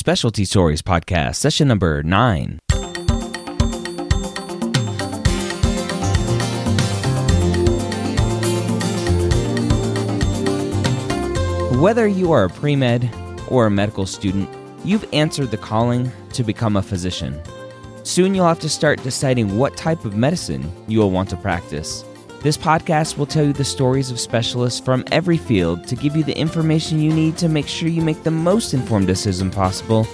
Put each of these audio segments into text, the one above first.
Specialty Stories Podcast, session number nine. Whether you are a pre med or a medical student, you've answered the calling to become a physician. Soon you'll have to start deciding what type of medicine you will want to practice. This podcast will tell you the stories of specialists from every field to give you the information you need to make sure you make the most informed decision possible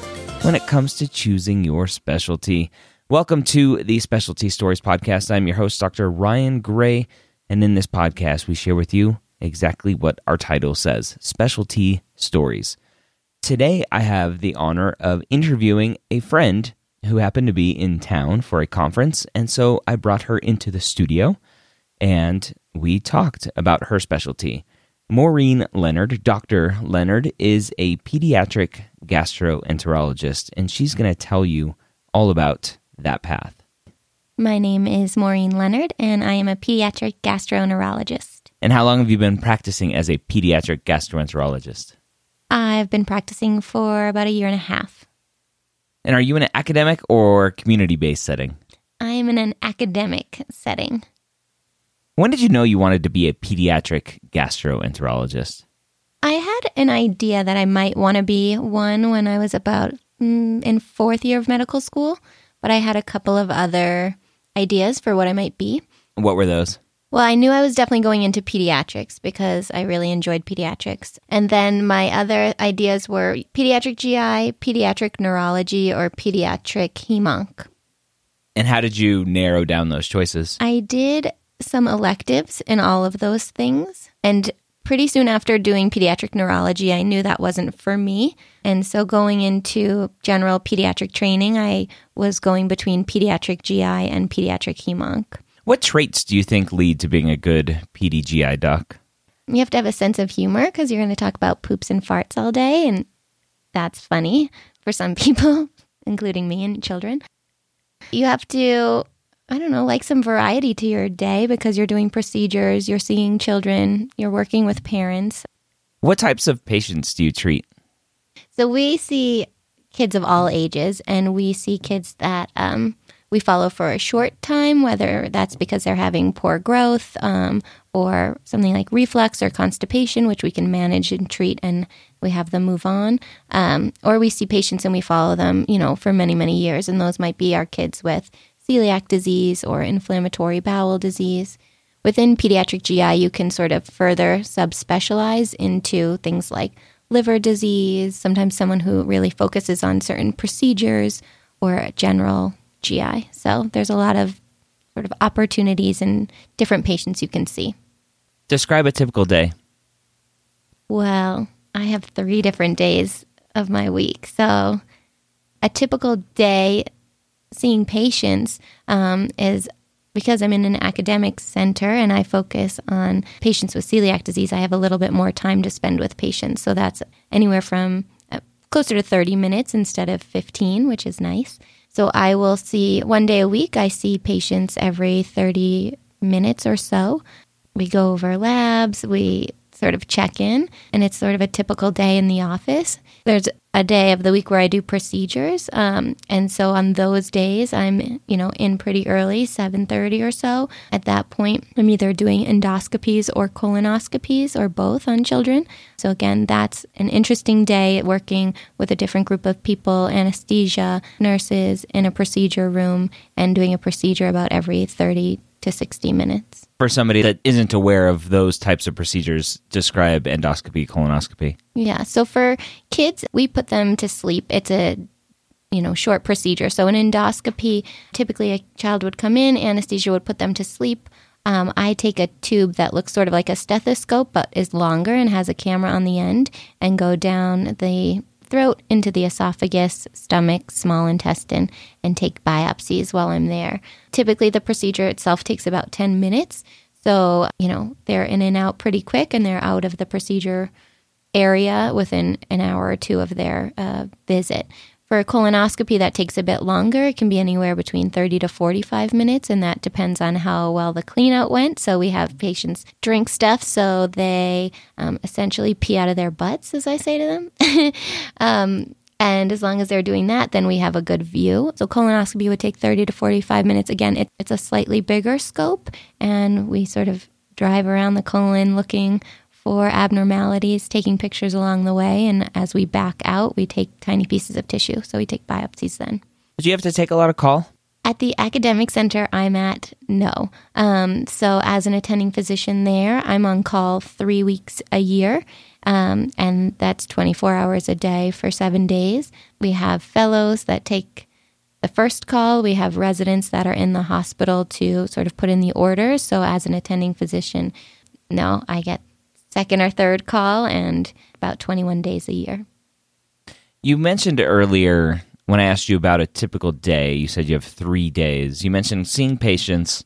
when it comes to choosing your specialty. Welcome to the Specialty Stories Podcast. I'm your host, Dr. Ryan Gray, and in this podcast, we share with you exactly what our title says Specialty Stories. Today, I have the honor of interviewing a friend who happened to be in town for a conference, and so I brought her into the studio and we talked about her specialty. Maureen Leonard, Dr. Leonard, is a pediatric gastroenterologist, and she's going to tell you all about that path. My name is Maureen Leonard, and I am a pediatric gastroenterologist. And how long have you been practicing as a pediatric gastroenterologist? I've been practicing for about a year and a half. And are you in an academic or community based setting? I am in an academic setting. When did you know you wanted to be a pediatric gastroenterologist? I had an idea that I might want to be one when I was about mm, in fourth year of medical school, but I had a couple of other ideas for what I might be. What were those? Well, I knew I was definitely going into pediatrics because I really enjoyed pediatrics. And then my other ideas were pediatric GI, pediatric neurology, or pediatric hemonc. And how did you narrow down those choices? I did some electives in all of those things. And pretty soon after doing pediatric neurology, I knew that wasn't for me. And so going into general pediatric training, I was going between pediatric GI and pediatric hemonc. What traits do you think lead to being a good PDGI doc? You have to have a sense of humor because you're going to talk about poops and farts all day. And that's funny for some people, including me and children. You have to I don't know, like some variety to your day because you're doing procedures, you're seeing children, you're working with parents. What types of patients do you treat? So we see kids of all ages, and we see kids that um, we follow for a short time, whether that's because they're having poor growth um, or something like reflux or constipation, which we can manage and treat, and we have them move on. Um, or we see patients and we follow them, you know, for many, many years, and those might be our kids with celiac disease or inflammatory bowel disease. Within pediatric GI, you can sort of further subspecialize into things like liver disease, sometimes someone who really focuses on certain procedures or general GI. So there's a lot of sort of opportunities and different patients you can see. Describe a typical day. Well, I have three different days of my week. So a typical day seeing patients um, is because I'm in an academic center and I focus on patients with celiac disease, I have a little bit more time to spend with patients. So that's anywhere from uh, closer to 30 minutes instead of 15, which is nice. So I will see one day a week, I see patients every 30 minutes or so. We go over labs, we sort of check in, and it's sort of a typical day in the office. There's a day of the week where I do procedures, um, and so on those days I'm you know in pretty early, seven thirty or so. At that point, I'm either doing endoscopies or colonoscopies or both on children. So again, that's an interesting day working with a different group of people, anesthesia, nurses in a procedure room, and doing a procedure about every thirty to 60 minutes. For somebody that isn't aware of those types of procedures, describe endoscopy, colonoscopy. Yeah. So for kids, we put them to sleep. It's a you know, short procedure. So an endoscopy, typically a child would come in, anesthesia would put them to sleep. Um, I take a tube that looks sort of like a stethoscope, but is longer and has a camera on the end, and go down the throat into the esophagus, stomach, small intestine, and take biopsies while I'm there. Typically, the procedure itself takes about 10 minutes. So, you know, they're in and out pretty quick and they're out of the procedure area within an hour or two of their uh, visit. For a colonoscopy, that takes a bit longer. It can be anywhere between 30 to 45 minutes, and that depends on how well the cleanout went. So, we have patients drink stuff, so they um, essentially pee out of their butts, as I say to them. um, And as long as they're doing that, then we have a good view. So colonoscopy would take 30 to 45 minutes. Again, it, it's a slightly bigger scope, and we sort of drive around the colon looking for abnormalities, taking pictures along the way. And as we back out, we take tiny pieces of tissue. So we take biopsies then. Did you have to take a lot of call? At the academic center I'm at, no. Um, so, as an attending physician there, I'm on call three weeks a year, um, and that's 24 hours a day for seven days. We have fellows that take the first call. We have residents that are in the hospital to sort of put in the orders. So, as an attending physician, no, I get second or third call and about 21 days a year. You mentioned earlier when I asked you about a typical day, you said you have three days. You mentioned seeing patients,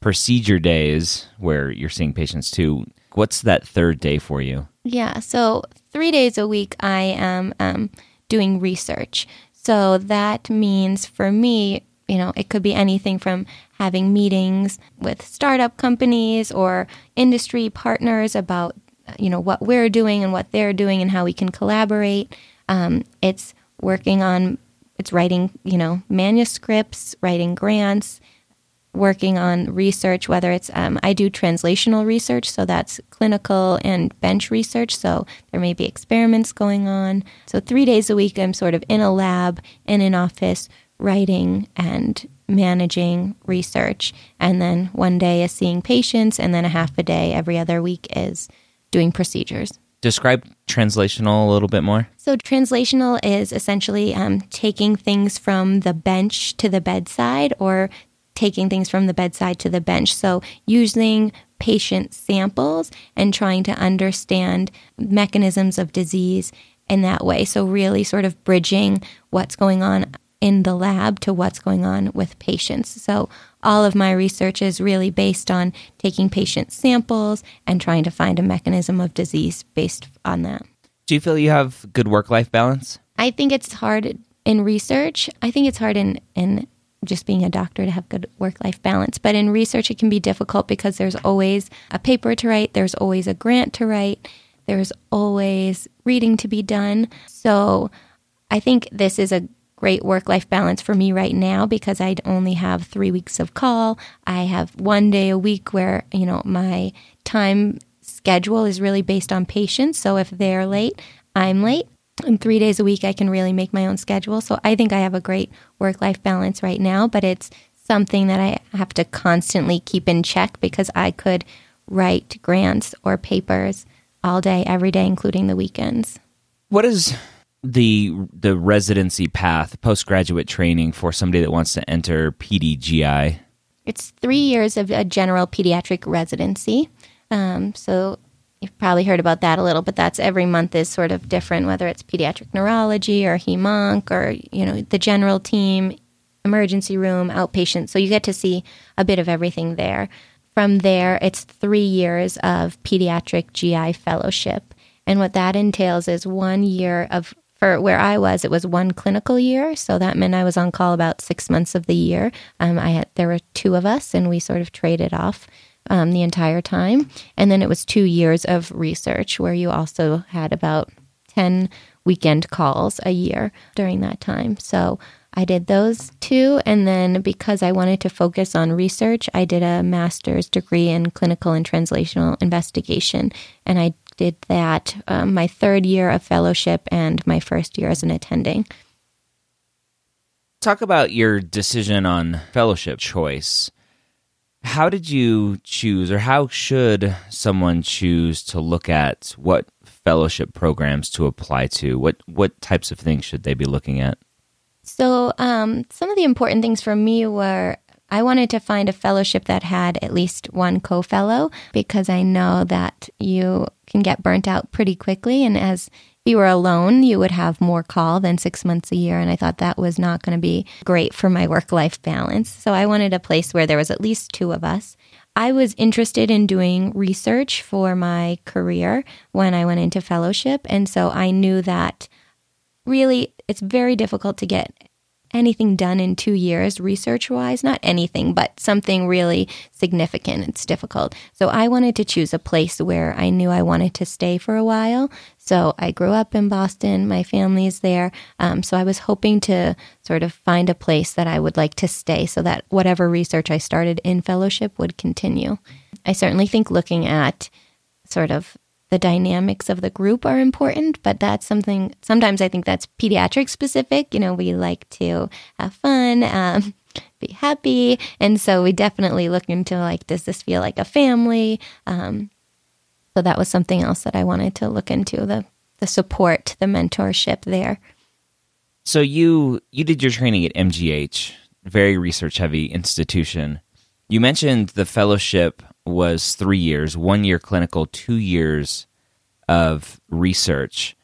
procedure days where you're seeing patients too. What's that third day for you? Yeah, so three days a week I am um, doing research. So that means for me, you know, it could be anything from having meetings with startup companies or industry partners about, you know, what we're doing and what they're doing and how we can collaborate. Um, it's working on it's writing, you know, manuscripts, writing grants, working on research, whether it's, um, I do translational research, so that's clinical and bench research, so there may be experiments going on. So three days a week, I'm sort of in a lab, in an office, writing and managing research. And then one day is seeing patients, and then a half a day every other week is doing procedures describe translational a little bit more? So, translational is essentially um, taking things from the bench to the bedside or taking things from the bedside to the bench. So, using patient samples and trying to understand mechanisms of disease in that way. So, really sort of bridging what's going on in the lab to what's going on with patients. So, all of my research is really based on taking patient samples and trying to find a mechanism of disease based on that. Do you feel you have good work life balance? I think it's hard in research. I think it's hard in, in just being a doctor to have good work life balance. But in research, it can be difficult because there's always a paper to write, there's always a grant to write, there's always reading to be done. So I think this is a great work life balance for me right now because I only have three weeks of call. I have one day a week where, you know, my time schedule is really based on patients. So if they're late, I'm late. And three days a week, I can really make my own schedule. So I think I have a great work life balance right now, but it's something that I have to constantly keep in check because I could write grants or papers all day, every day, including the weekends. What is the the residency path, postgraduate training for somebody that wants to enter PDGI? It's three years of a general pediatric residency. Um, so you've probably heard about that a little, but that's every month is sort of different, whether it's pediatric neurology or hemonc or you know the general team, emergency room, outpatient. So you get to see a bit of everything there. From there, it's three years of pediatric GI fellowship. And what that entails is one year of for where I was, it was one clinical year, so that meant I was on call about six months of the year. Um, I had there were two of us, and we sort of traded off um, the entire time. And then it was two years of research, where you also had about ten weekend calls a year during that time. So I did those two. And then because I wanted to focus on research, I did a master's degree in clinical and translational investigation. And I did that um, my third year of fellowship and my first year as an attending. Talk about your decision on fellowship choice. How did you choose, or how should someone choose to look at what fellowship programs to apply to? What what types of things should they be looking at? So, um, some of the important things for me were I wanted to find a fellowship that had at least one co fellow because I know that you can get burnt out pretty quickly. And as you were alone, you would have more call than six months a year. And I thought that was not going to be great for my work life balance. So I wanted a place where there was at least two of us. I was interested in doing research for my career when I went into fellowship. And so I knew that really it's very difficult to get anything done in two years research wise. Not anything, but something really significant. It's difficult. So I wanted to choose a place where I knew I wanted to stay for a while. So I grew up in Boston. My family's there. Um, so I was hoping to sort of find a place that I would like to stay so that whatever research I started in fellowship would continue. I certainly think looking at sort of the dynamics of the group are important, but that's something, sometimes I think that's pediatric specific. You know, we like to have fun, um, be happy. And so we definitely look into like, does this feel like a family? Um, so that was something else that I wanted to look into the, the support, the mentorship there. So you you did your training at MGH, very research heavy institution. You mentioned the fellowship was three years, one year clinical, two years of research.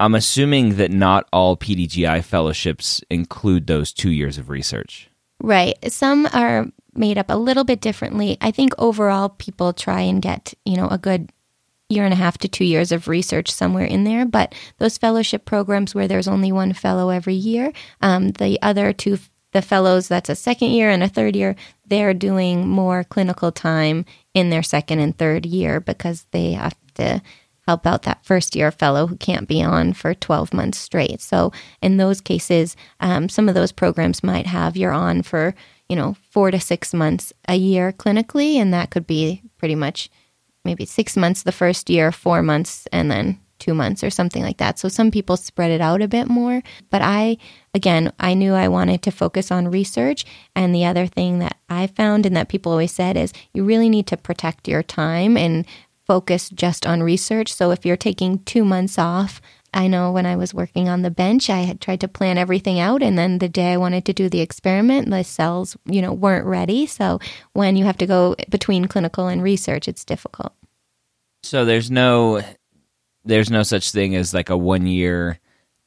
I'm assuming that not all PDGI fellowships include those two years of research. Right. Some are made up a little bit differently. I think overall people try and get, you know, a good year and a half to two years of research somewhere in there. But those fellowship programs where there's only one fellow every year, um, the other two the fellows that's a second year and a third year they're doing more clinical time in their second and third year because they have to help out that first year fellow who can't be on for 12 months straight. So in those cases um, some of those programs might have you're on for you know four to six months a year clinically and that could be pretty much maybe six months the first year four months and then two months or something like that. So some people spread it out a bit more. But I, again, I knew I wanted to focus on research. And the other thing that I found and that people always said is you really need to protect your time and focus just on research. So if you're taking two months off, I know when I was working on the bench, I had tried to plan everything out. And then the day I wanted to do the experiment, the cells, you know, weren't ready. So when you have to go between clinical and research, it's difficult. So there's no there's no such thing as like a one year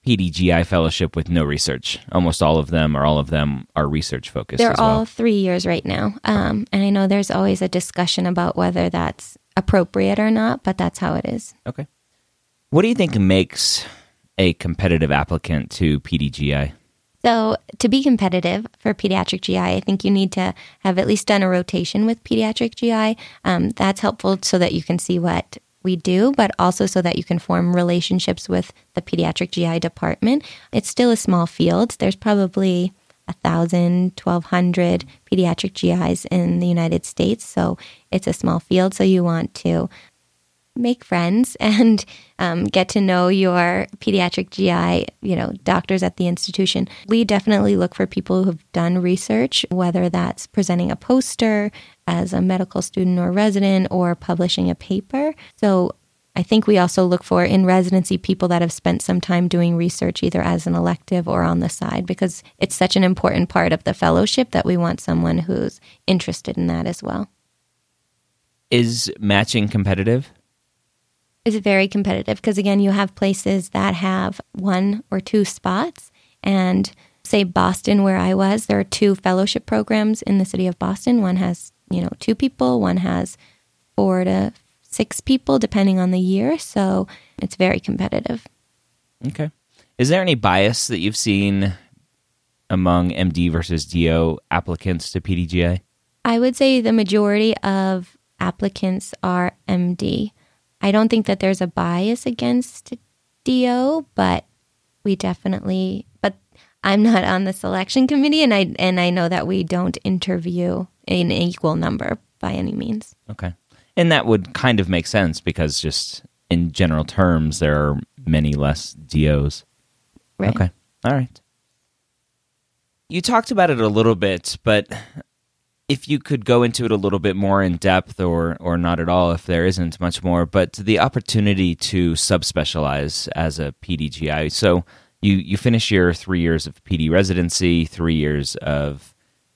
PDGI fellowship with no research. Almost all of them or all of them are research focused. They're well. all three years right now. Um, and I know there's always a discussion about whether that's appropriate or not, but that's how it is. Okay. What do you think makes a competitive applicant to PDGI? So, to be competitive for pediatric GI, I think you need to have at least done a rotation with pediatric GI. Um, that's helpful so that you can see what we do, but also so that you can form relationships with the pediatric GI department. It's still a small field. There's probably a thousand, twelve hundred pediatric GIs in the United States, so it's a small field. So you want to make friends and um, get to know your pediatric GI, you know, doctors at the institution. We definitely look for people who've done research, whether that's presenting a poster as a medical student or resident or publishing a paper. So I think we also look for in residency people that have spent some time doing research either as an elective or on the side because it's such an important part of the fellowship that we want someone who's interested in that as well. Is matching competitive? Is very competitive because again you have places that have one or two spots. And say Boston where I was there are two fellowship programs in the city of Boston. One has you know two people one has four to six people depending on the year. So it's very competitive. Okay. Is there any bias that you've seen among MD versus DO applicants to PDGI I? Would say the majority of applicants are MD I don't think that there's a bias against DO, but we definitely but I'm not on the selection committee and I and I know that we don't interview an equal number by any means. Okay. And that would kind of make sense because just in general terms there are many less DOs. Right. Okay. All right. You talked about it a little bit, but if you could go into it a little bit more in depth or or not at all if there isn't much more but the opportunity to subspecialize as a PDGI so you you finish your 3 years of PD residency 3 years of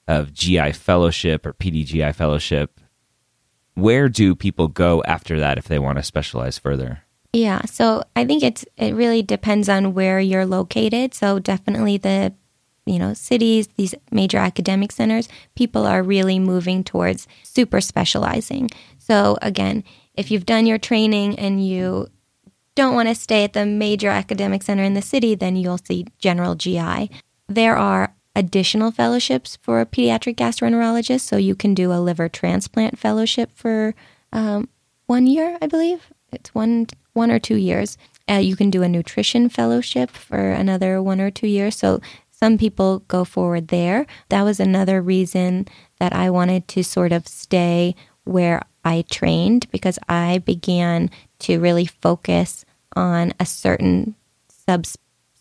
of GI fellowship or PDGI fellowship. Where do people go after that if they want to specialize further? Yeah so i think it's it really depends on where you're located. So definitely the you know, cities, these major academic centers, people are really moving towards super specializing. So again, if you've done your training and you don't want to stay at the major academic center in the city, then you'll see general GI. there are additional fellowships for a pediatric gastroenterologist. So you can do a liver transplant fellowship for um, one year, I believe. It's one one or two years. Uh, you can do a nutrition fellowship for another one or two years. So some people go forward there. That was another reason that I wanted to sort of stay where I trained because I began to really focus on a certain sub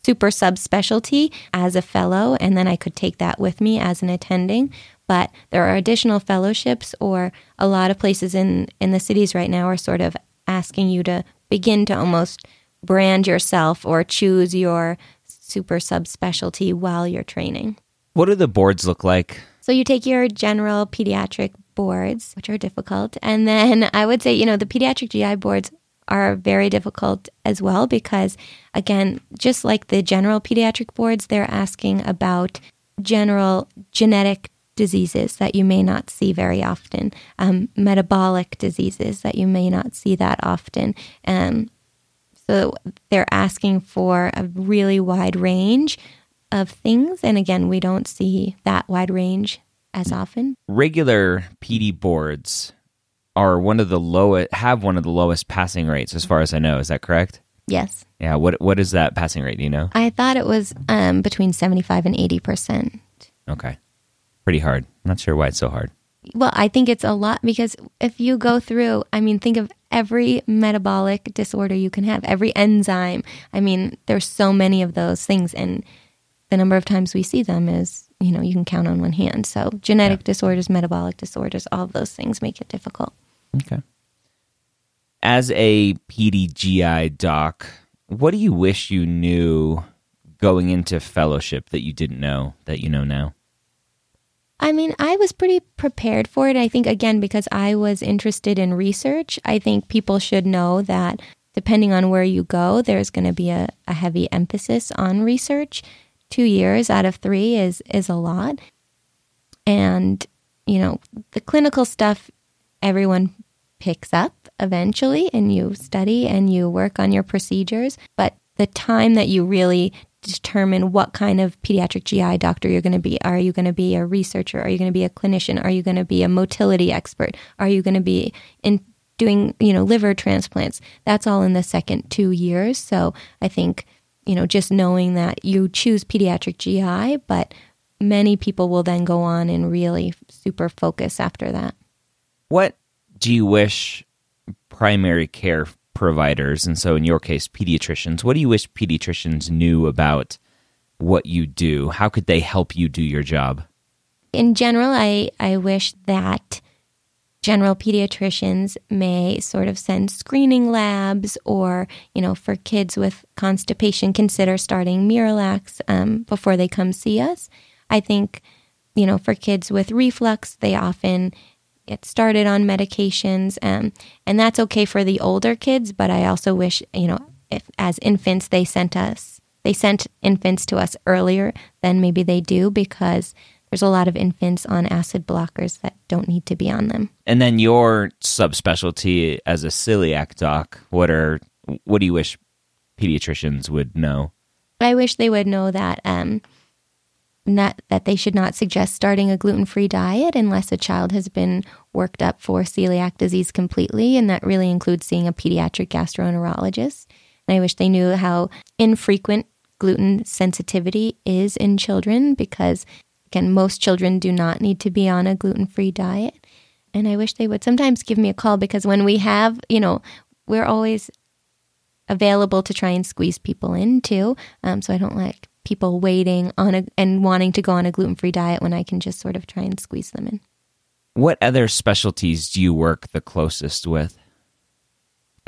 super subspecialty as a fellow and then I could take that with me as an attending but there are additional fellowships or a lot of places in in the cities right now are sort of asking you to begin to almost brand yourself or choose your super subspecialty while you're training. What do the boards look like? So you take your general pediatric boards, which are difficult, and then I would say, you know, the pediatric GI boards are very difficult as well because again, just like the general pediatric boards, they're asking about general genetic diseases that you may not see very often, um, metabolic diseases that you may not see that often. Um, so they're asking for a really wide range of things. And again, we don't see that wide range as often. Regular PD boards are one of the lowest have one of the lowest passing rates as far as I know. Is that correct? Yes. Yeah. What what is that passing rate? Do you know? I thought it was um, between seventy five and eighty percent. Okay. Pretty hard. Not sure why it's so hard. Well, I think it's a lot because if you go through, I mean, think of every metabolic disorder you can have, every enzyme. I mean, there's so many of those things, and the number of times we see them is, you know, you can count on one hand. So, genetic yeah. disorders, metabolic disorders, all of those things make it difficult. Okay. As a PDGI doc, what do you wish you knew going into fellowship that you didn't know that you know now? I mean, I was pretty prepared for it. I think, again, because I was interested in research, I think people should know that depending on where you go, there's going to be a, a heavy emphasis on research. Two years out of three is, is a lot. And, you know, the clinical stuff, everyone picks up eventually, and you study and you work on your procedures. But the time that you really determine what kind of pediatric GI doctor you're going to be. Are you going to be a researcher? Are you going to be a clinician? Are you going to be a motility expert? Are you going to be in doing, you know, liver transplants? That's all in the second 2 years. So, I think, you know, just knowing that you choose pediatric GI, but many people will then go on and really super focus after that. What do you wish primary care providers, and so in your case, pediatricians, what do you wish pediatricians knew about what you do? How could they help you do your job? In general, I, I wish that general pediatricians may sort of send screening labs or, you know, for kids with constipation, consider starting Miralax um, before they come see us. I think, you know, for kids with reflux, they often get started on medications, um, and that's okay for the older kids. But I also wish, you know, if as infants they sent us, they sent infants to us earlier than maybe they do because there's a lot of infants on acid blockers that don't need to be on them. And then your subspecialty as a celiac doc, what are what do you wish pediatricians would know? I wish they would know that um, not that they should not suggest starting a gluten-free diet unless a child has been worked up for celiac disease completely and that really includes seeing a pediatric gastroenterologist. And i wish they knew how infrequent gluten sensitivity is in children because again most children do not need to be on a gluten-free diet. And i wish they would sometimes give me a call because when we have you know we're always available to try and squeeze people in too. Um, so i don't like people waiting on a and wanting to go on a gluten free diet when I can just sort of try and squeeze them in. What other specialties do you work the closest with?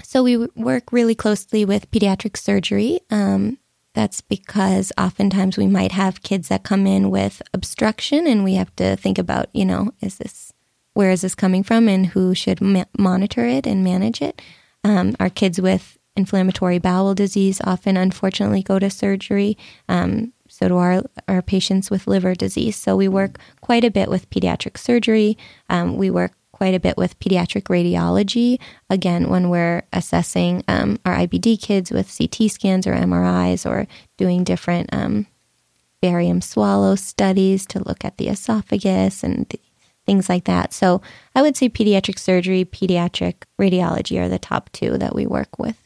So we work really closely with pediatric surgery. Um, that's because oftentimes we might have kids that come in with obstruction, and we have to think about, you know, is this where is this coming from, and who should ma- monitor it and manage it. Um, our kids with inflammatory bowel disease often, unfortunately, go to surgery. Um, so do our, our patients with liver disease. So we work quite a bit with pediatric surgery. Um, we work quite a bit with pediatric radiology. Again, when we're assessing um, our IBD kids with CT scans or MRIs or doing different um, barium swallow studies to look at the esophagus and th- things like that. So I would say pediatric surgery, pediatric radiology are the top two that we work with.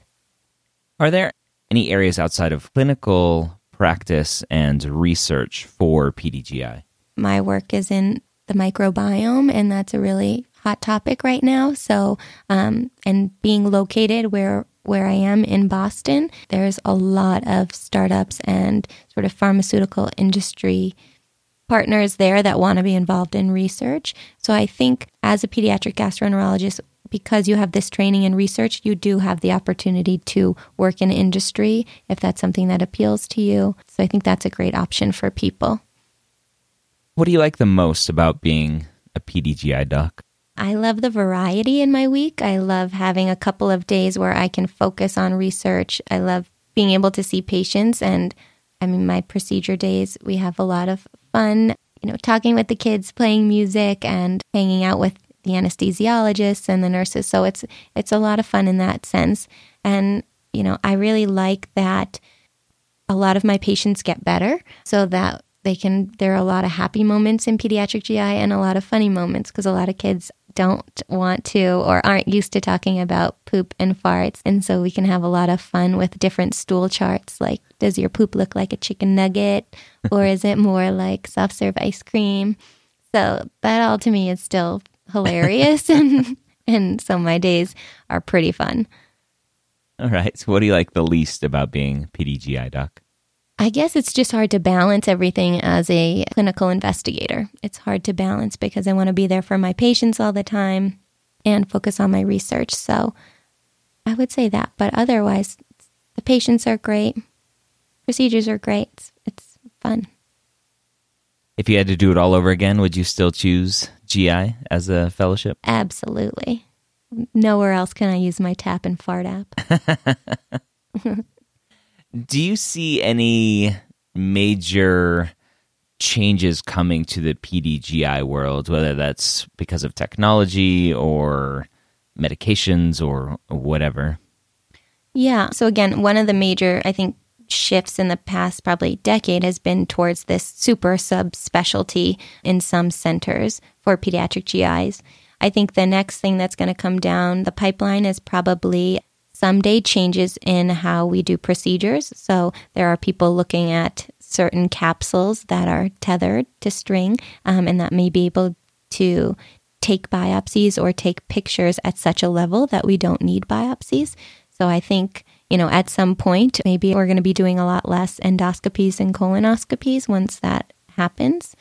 Are there any areas outside of clinical practice and research for PDGI? My work is in the microbiome, and that's a really hot topic right now. So, um, and being located where where I am in Boston, there's a lot of startups and sort of pharmaceutical industry partners there that want to be involved in research. So I think as a pediatric gastroenterologist, because you have this training and research, you do have the opportunity to work in industry if that's something that appeals to you. So I think that's a great option for people. What do you like the most about being a PDGI doc? I love the variety in my week. I love having a couple of days where I can focus on research. I love being able to see patients. And I mean, my procedure days, we have a lot of fun, you know, talking with the kids, playing music, and hanging out with the anesthesiologists and the nurses. So it's it's a lot of fun in that sense. And you know, I really like that a lot of my patients get better so that they can there are a lot of happy moments in pediatric GI and a lot of funny moments because a lot of kids don't want to or aren't used to talking about poop and farts. And so we can have a lot of fun with different stool charts like, does your poop look like a chicken nugget or is it more like soft serve ice cream? So that all to me is still hilarious. and, and so my days are pretty fun. All right. So, what do you like the least about being PDGI doc? I guess it's just hard to balance everything as a clinical investigator. It's hard to balance because I want to be there for my patients all the time and focus on my research. So I would say that. But otherwise, the patients are great, procedures are great. It's fun. If you had to do it all over again, would you still choose GI as a fellowship? Absolutely. Nowhere else can I use my tap and fart app. Do you see any major changes coming to the PDGI world, whether that's because of technology or medications or whatever? Yeah. So, again, one of the major, I think, shifts in the past probably decade has been towards this super subspecialty in some centers for pediatric GIs. I think the next thing that's going to come down the pipeline is probably someday changes in how we do procedures. So there are people looking at certain capsules that are tethered to string um, and that may be able to take biopsies or take pictures at such a level that we don't need biopsies. So I think, you know, at some point, maybe we're going to be doing a lot less endoscopies and colonoscopies once that happens.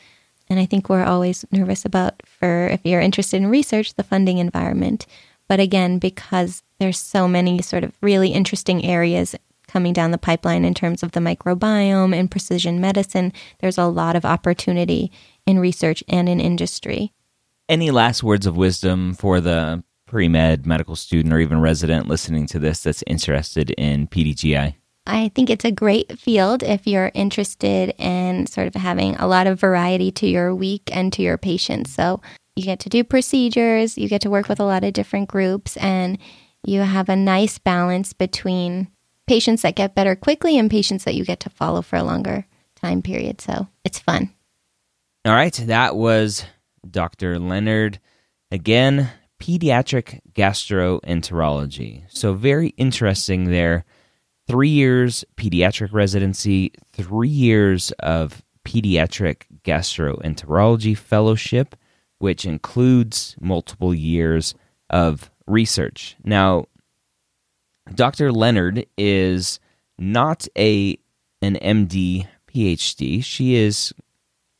And I think we're always nervous about, for if you're interested in research, the funding environment. But again, because there's so many sort of really interesting areas coming down the pipeline in terms of the microbiome and precision medicine, there's a lot of opportunity in research and in industry. Any last words of wisdom for the pre med medical student or even resident listening to this that's interested in PDGI? I think it's a great field if you're interested in sort of having a lot of variety to your week and to your patients. So you get to do procedures, you get to work with a lot of different groups, and you have a nice balance between patients that get better quickly and patients that you get to follow for a longer time period. So it's fun. All right. That was Dr. Leonard. Again, pediatric gastroenterology. So, very interesting there. Three years pediatric residency, three years of pediatric gastroenterology fellowship which includes multiple years of research. Now, Dr. Leonard is not a an MD PhD. She is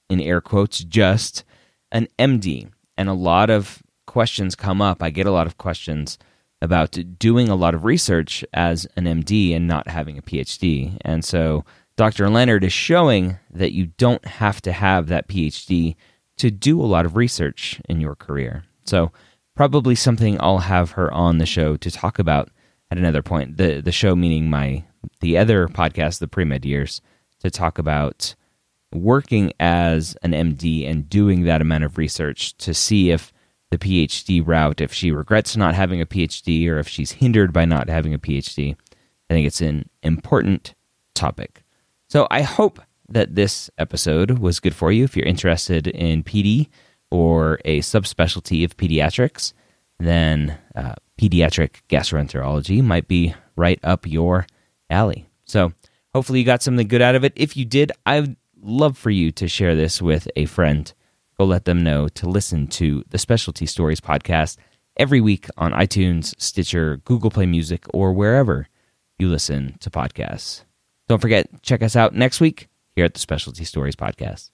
in air quotes just an MD. And a lot of questions come up. I get a lot of questions about doing a lot of research as an MD and not having a PhD. And so Dr. Leonard is showing that you don't have to have that PhD to do a lot of research in your career. So, probably something I'll have her on the show to talk about at another point. The the show meaning my the other podcast, the pre-med years, to talk about working as an MD and doing that amount of research to see if the PhD route, if she regrets not having a PhD or if she's hindered by not having a PhD. I think it's an important topic. So I hope that this episode was good for you. If you're interested in PD or a subspecialty of pediatrics, then uh, pediatric gastroenterology might be right up your alley. So hopefully you got something good out of it. If you did, I'd love for you to share this with a friend. Go let them know to listen to the Specialty Stories podcast every week on iTunes, Stitcher, Google Play Music, or wherever you listen to podcasts. Don't forget, check us out next week here at the Specialty Stories podcast.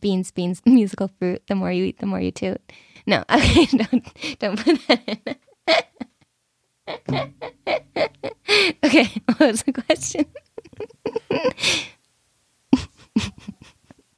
beans, beans, musical fruit. The more you eat, the more you toot. No, okay, don't don't put that in. okay, what was the question?